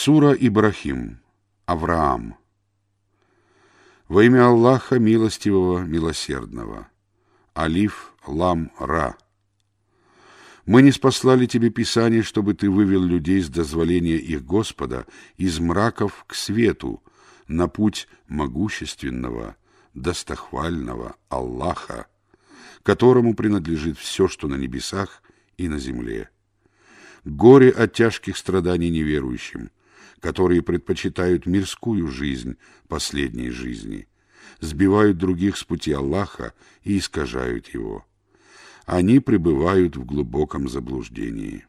Сура Ибрахим. Авраам. Во имя Аллаха Милостивого, Милосердного. Алиф, Лам, Ра. Мы не спаслали тебе Писание, чтобы ты вывел людей с дозволения их Господа из мраков к свету, на путь могущественного, достохвального Аллаха, которому принадлежит все, что на небесах и на земле. Горе от тяжких страданий неверующим – которые предпочитают мирскую жизнь последней жизни, сбивают других с пути Аллаха и искажают его. Они пребывают в глубоком заблуждении.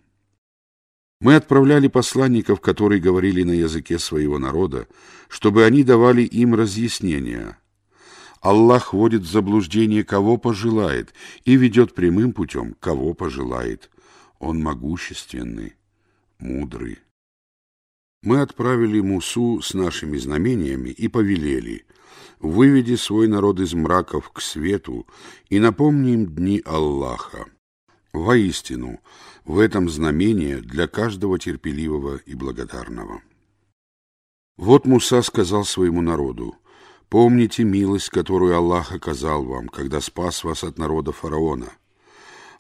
Мы отправляли посланников, которые говорили на языке своего народа, чтобы они давали им разъяснения. Аллах вводит в заблуждение, кого пожелает, и ведет прямым путем, кого пожелает. Он могущественный, мудрый. Мы отправили Мусу с нашими знамениями и повелели, выведи свой народ из мраков к свету и напомни им дни Аллаха. Воистину, в этом знамение для каждого терпеливого и благодарного. Вот Муса сказал своему народу, «Помните милость, которую Аллах оказал вам, когда спас вас от народа фараона.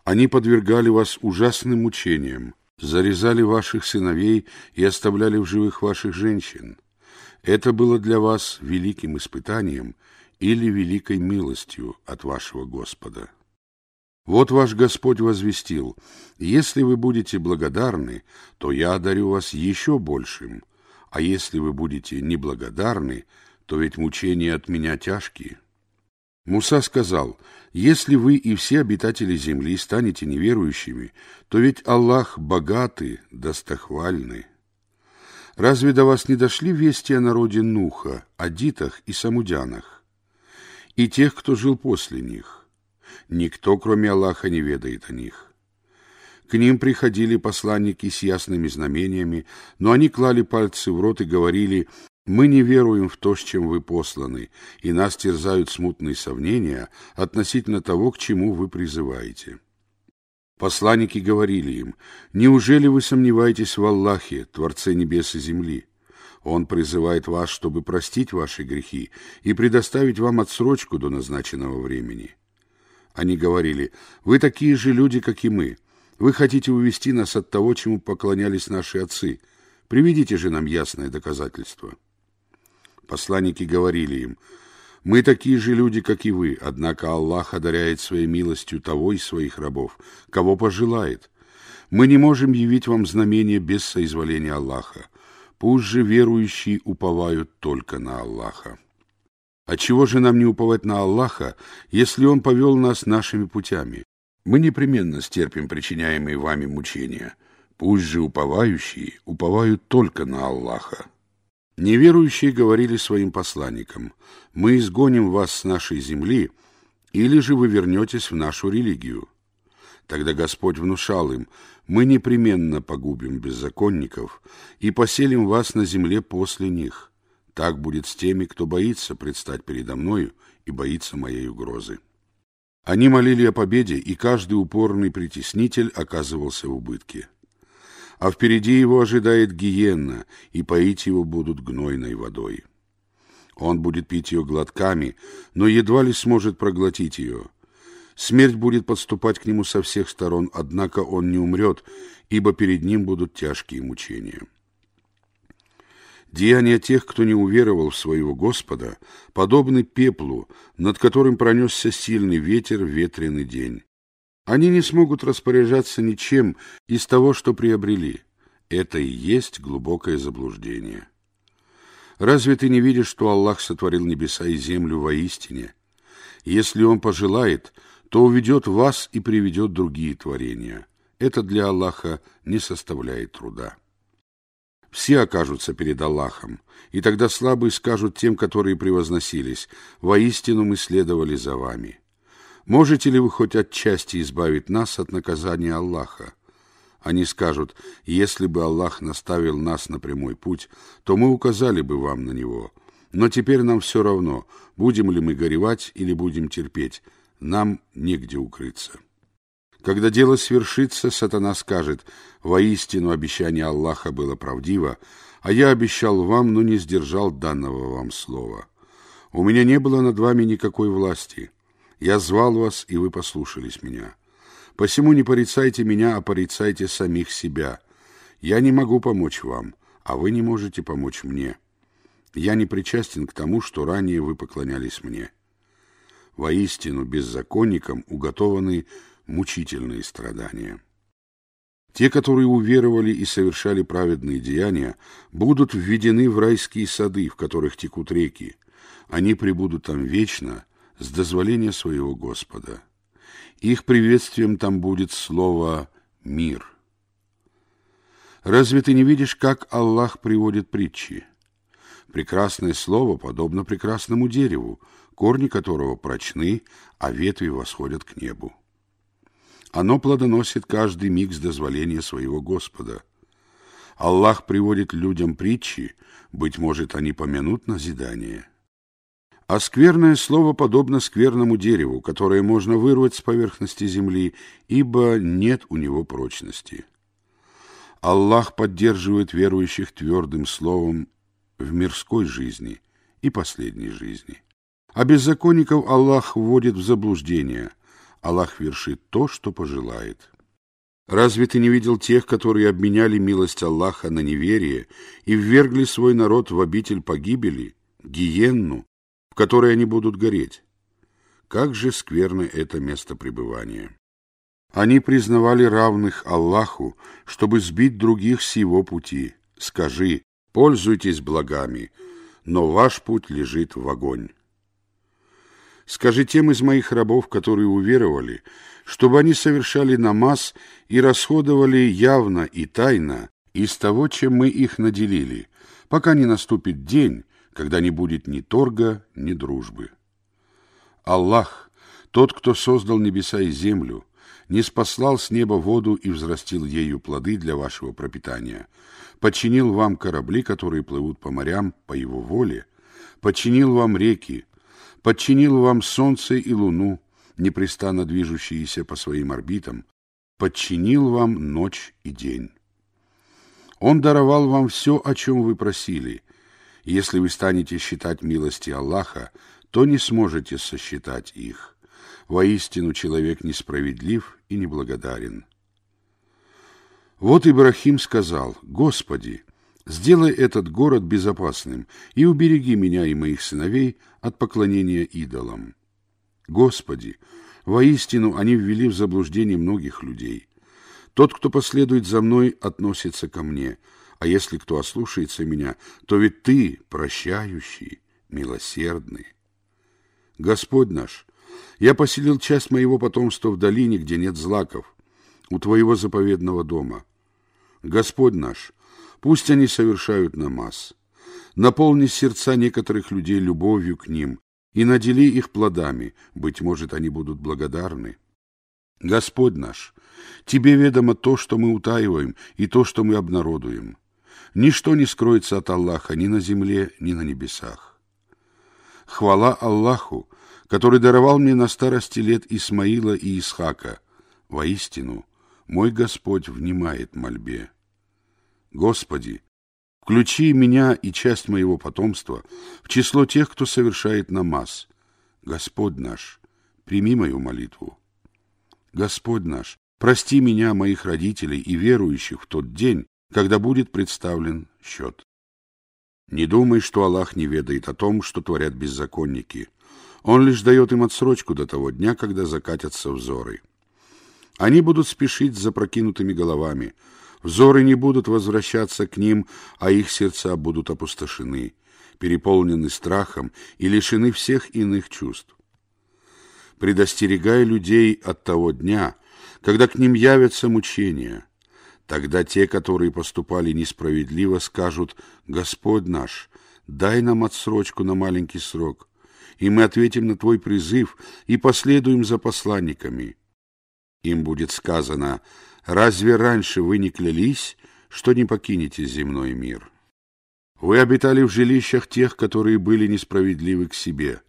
Они подвергали вас ужасным мучениям, зарезали ваших сыновей и оставляли в живых ваших женщин. Это было для вас великим испытанием или великой милостью от вашего Господа. Вот ваш Господь возвестил, если вы будете благодарны, то я одарю вас еще большим, а если вы будете неблагодарны, то ведь мучения от меня тяжкие. Муса сказал, «Если вы и все обитатели земли станете неверующими, то ведь Аллах богатый, достохвальный. Разве до вас не дошли вести о народе Нуха, Адитах и Самудянах, и тех, кто жил после них? Никто, кроме Аллаха, не ведает о них». К ним приходили посланники с ясными знамениями, но они клали пальцы в рот и говорили мы не веруем в то, с чем вы посланы, и нас терзают смутные сомнения относительно того, к чему вы призываете. Посланники говорили им, «Неужели вы сомневаетесь в Аллахе, Творце небес и земли? Он призывает вас, чтобы простить ваши грехи и предоставить вам отсрочку до назначенного времени». Они говорили, «Вы такие же люди, как и мы. Вы хотите увести нас от того, чему поклонялись наши отцы. Приведите же нам ясное доказательство». Посланники говорили им, «Мы такие же люди, как и вы, однако Аллах одаряет своей милостью того из своих рабов, кого пожелает. Мы не можем явить вам знамение без соизволения Аллаха. Пусть же верующие уповают только на Аллаха». Отчего же нам не уповать на Аллаха, если Он повел нас нашими путями? Мы непременно стерпим причиняемые вами мучения. Пусть же уповающие уповают только на Аллаха. Неверующие говорили своим посланникам, «Мы изгоним вас с нашей земли, или же вы вернетесь в нашу религию». Тогда Господь внушал им, «Мы непременно погубим беззаконников и поселим вас на земле после них. Так будет с теми, кто боится предстать передо мною и боится моей угрозы». Они молили о победе, и каждый упорный притеснитель оказывался в убытке а впереди его ожидает гиенна, и поить его будут гнойной водой. Он будет пить ее глотками, но едва ли сможет проглотить ее. Смерть будет подступать к нему со всех сторон, однако он не умрет, ибо перед ним будут тяжкие мучения. Деяния тех, кто не уверовал в своего Господа, подобны пеплу, над которым пронесся сильный ветер в ветреный день. Они не смогут распоряжаться ничем из того, что приобрели. Это и есть глубокое заблуждение. Разве ты не видишь, что Аллах сотворил небеса и землю воистине? Если Он пожелает, то уведет вас и приведет другие творения. Это для Аллаха не составляет труда. Все окажутся перед Аллахом, и тогда слабые скажут тем, которые превозносились, «Воистину мы следовали за вами». Можете ли вы хоть отчасти избавить нас от наказания Аллаха? Они скажут, если бы Аллах наставил нас на прямой путь, то мы указали бы вам на него. Но теперь нам все равно, будем ли мы горевать или будем терпеть, нам негде укрыться. Когда дело свершится, сатана скажет, «Воистину обещание Аллаха было правдиво, а я обещал вам, но не сдержал данного вам слова. У меня не было над вами никакой власти. Я звал вас, и вы послушались меня. Посему не порицайте меня, а порицайте самих себя. Я не могу помочь вам, а вы не можете помочь мне. Я не причастен к тому, что ранее вы поклонялись мне. Воистину беззаконникам уготованы мучительные страдания. Те, которые уверовали и совершали праведные деяния, будут введены в райские сады, в которых текут реки. Они пребудут там вечно, с дозволения своего Господа. Их приветствием там будет слово «мир». Разве ты не видишь, как Аллах приводит притчи? Прекрасное слово подобно прекрасному дереву, корни которого прочны, а ветви восходят к небу. Оно плодоносит каждый миг с дозволения своего Господа. Аллах приводит людям притчи, быть может, они помянут назидание. А скверное слово подобно скверному дереву, которое можно вырвать с поверхности земли, ибо нет у него прочности. Аллах поддерживает верующих твердым словом в мирской жизни и последней жизни. А беззаконников Аллах вводит в заблуждение. Аллах вершит то, что пожелает. Разве ты не видел тех, которые обменяли милость Аллаха на неверие и ввергли свой народ в обитель погибели, гиенну, в которой они будут гореть? Как же скверно это место пребывания! Они признавали равных Аллаху, чтобы сбить других с его пути. Скажи, пользуйтесь благами, но ваш путь лежит в огонь. Скажи тем из моих рабов, которые уверовали, чтобы они совершали намаз и расходовали явно и тайно из того, чем мы их наделили, пока не наступит день, когда не будет ни торга, ни дружбы. Аллах, тот, кто создал небеса и землю, не спаслал с неба воду и взрастил ею плоды для вашего пропитания, подчинил вам корабли, которые плывут по морям по его воле, подчинил вам реки, подчинил вам солнце и луну, непрестанно движущиеся по своим орбитам, подчинил вам ночь и день. Он даровал вам все, о чем вы просили. Если вы станете считать милости Аллаха, то не сможете сосчитать их. Воистину человек несправедлив и неблагодарен. Вот Ибрахим сказал, «Господи, сделай этот город безопасным и убереги меня и моих сыновей от поклонения идолам». Господи, воистину они ввели в заблуждение многих людей. Тот, кто последует за мной, относится ко мне, а если кто ослушается меня, то ведь ты прощающий, милосердный. Господь наш, я поселил часть моего потомства в долине, где нет злаков, у твоего заповедного дома. Господь наш, пусть они совершают намаз. Наполни сердца некоторых людей любовью к ним и надели их плодами, быть может, они будут благодарны. Господь наш, Тебе ведомо то, что мы утаиваем, и то, что мы обнародуем. Ничто не скроется от Аллаха ни на земле, ни на небесах. Хвала Аллаху, который даровал мне на старости лет Исмаила и Исхака. Воистину, мой Господь внимает мольбе. Господи, включи меня и часть моего потомства в число тех, кто совершает намаз. Господь наш, прими мою молитву. Господь наш, прости меня, моих родителей и верующих в тот день, когда будет представлен счет. Не думай, что Аллах не ведает о том, что творят беззаконники — он лишь дает им отсрочку до того дня, когда закатятся взоры. Они будут спешить с запрокинутыми головами. Взоры не будут возвращаться к ним, а их сердца будут опустошены, переполнены страхом и лишены всех иных чувств. Предостерегай людей от того дня, когда к ним явятся мучения. Тогда те, которые поступали несправедливо, скажут «Господь наш, дай нам отсрочку на маленький срок, и мы ответим на твой призыв и последуем за посланниками. Им будет сказано, разве раньше вы не клялись, что не покинете земной мир? Вы обитали в жилищах тех, которые были несправедливы к себе.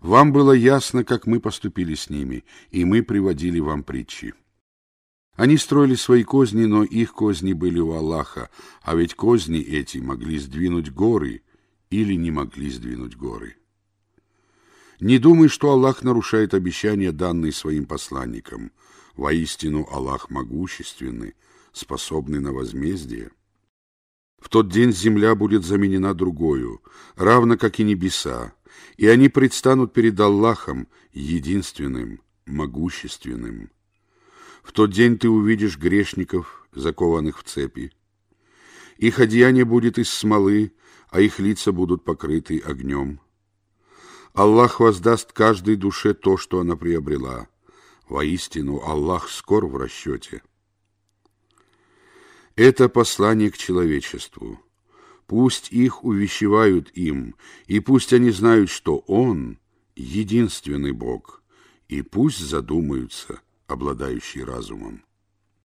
Вам было ясно, как мы поступили с ними, и мы приводили вам притчи. Они строили свои козни, но их козни были у Аллаха, а ведь козни эти могли сдвинуть горы или не могли сдвинуть горы. Не думай, что Аллах нарушает обещания, данные своим посланникам. Воистину Аллах могущественный, способный на возмездие. В тот день земля будет заменена другою, равно как и небеса, и они предстанут перед Аллахом, единственным, могущественным. В тот день ты увидишь грешников, закованных в цепи. Их одеяние будет из смолы, а их лица будут покрыты огнем. Аллах воздаст каждой душе то, что она приобрела. Воистину, Аллах скор в расчете. Это послание к человечеству. Пусть их увещевают им, и пусть они знают, что Он — единственный Бог, и пусть задумаются, обладающие разумом.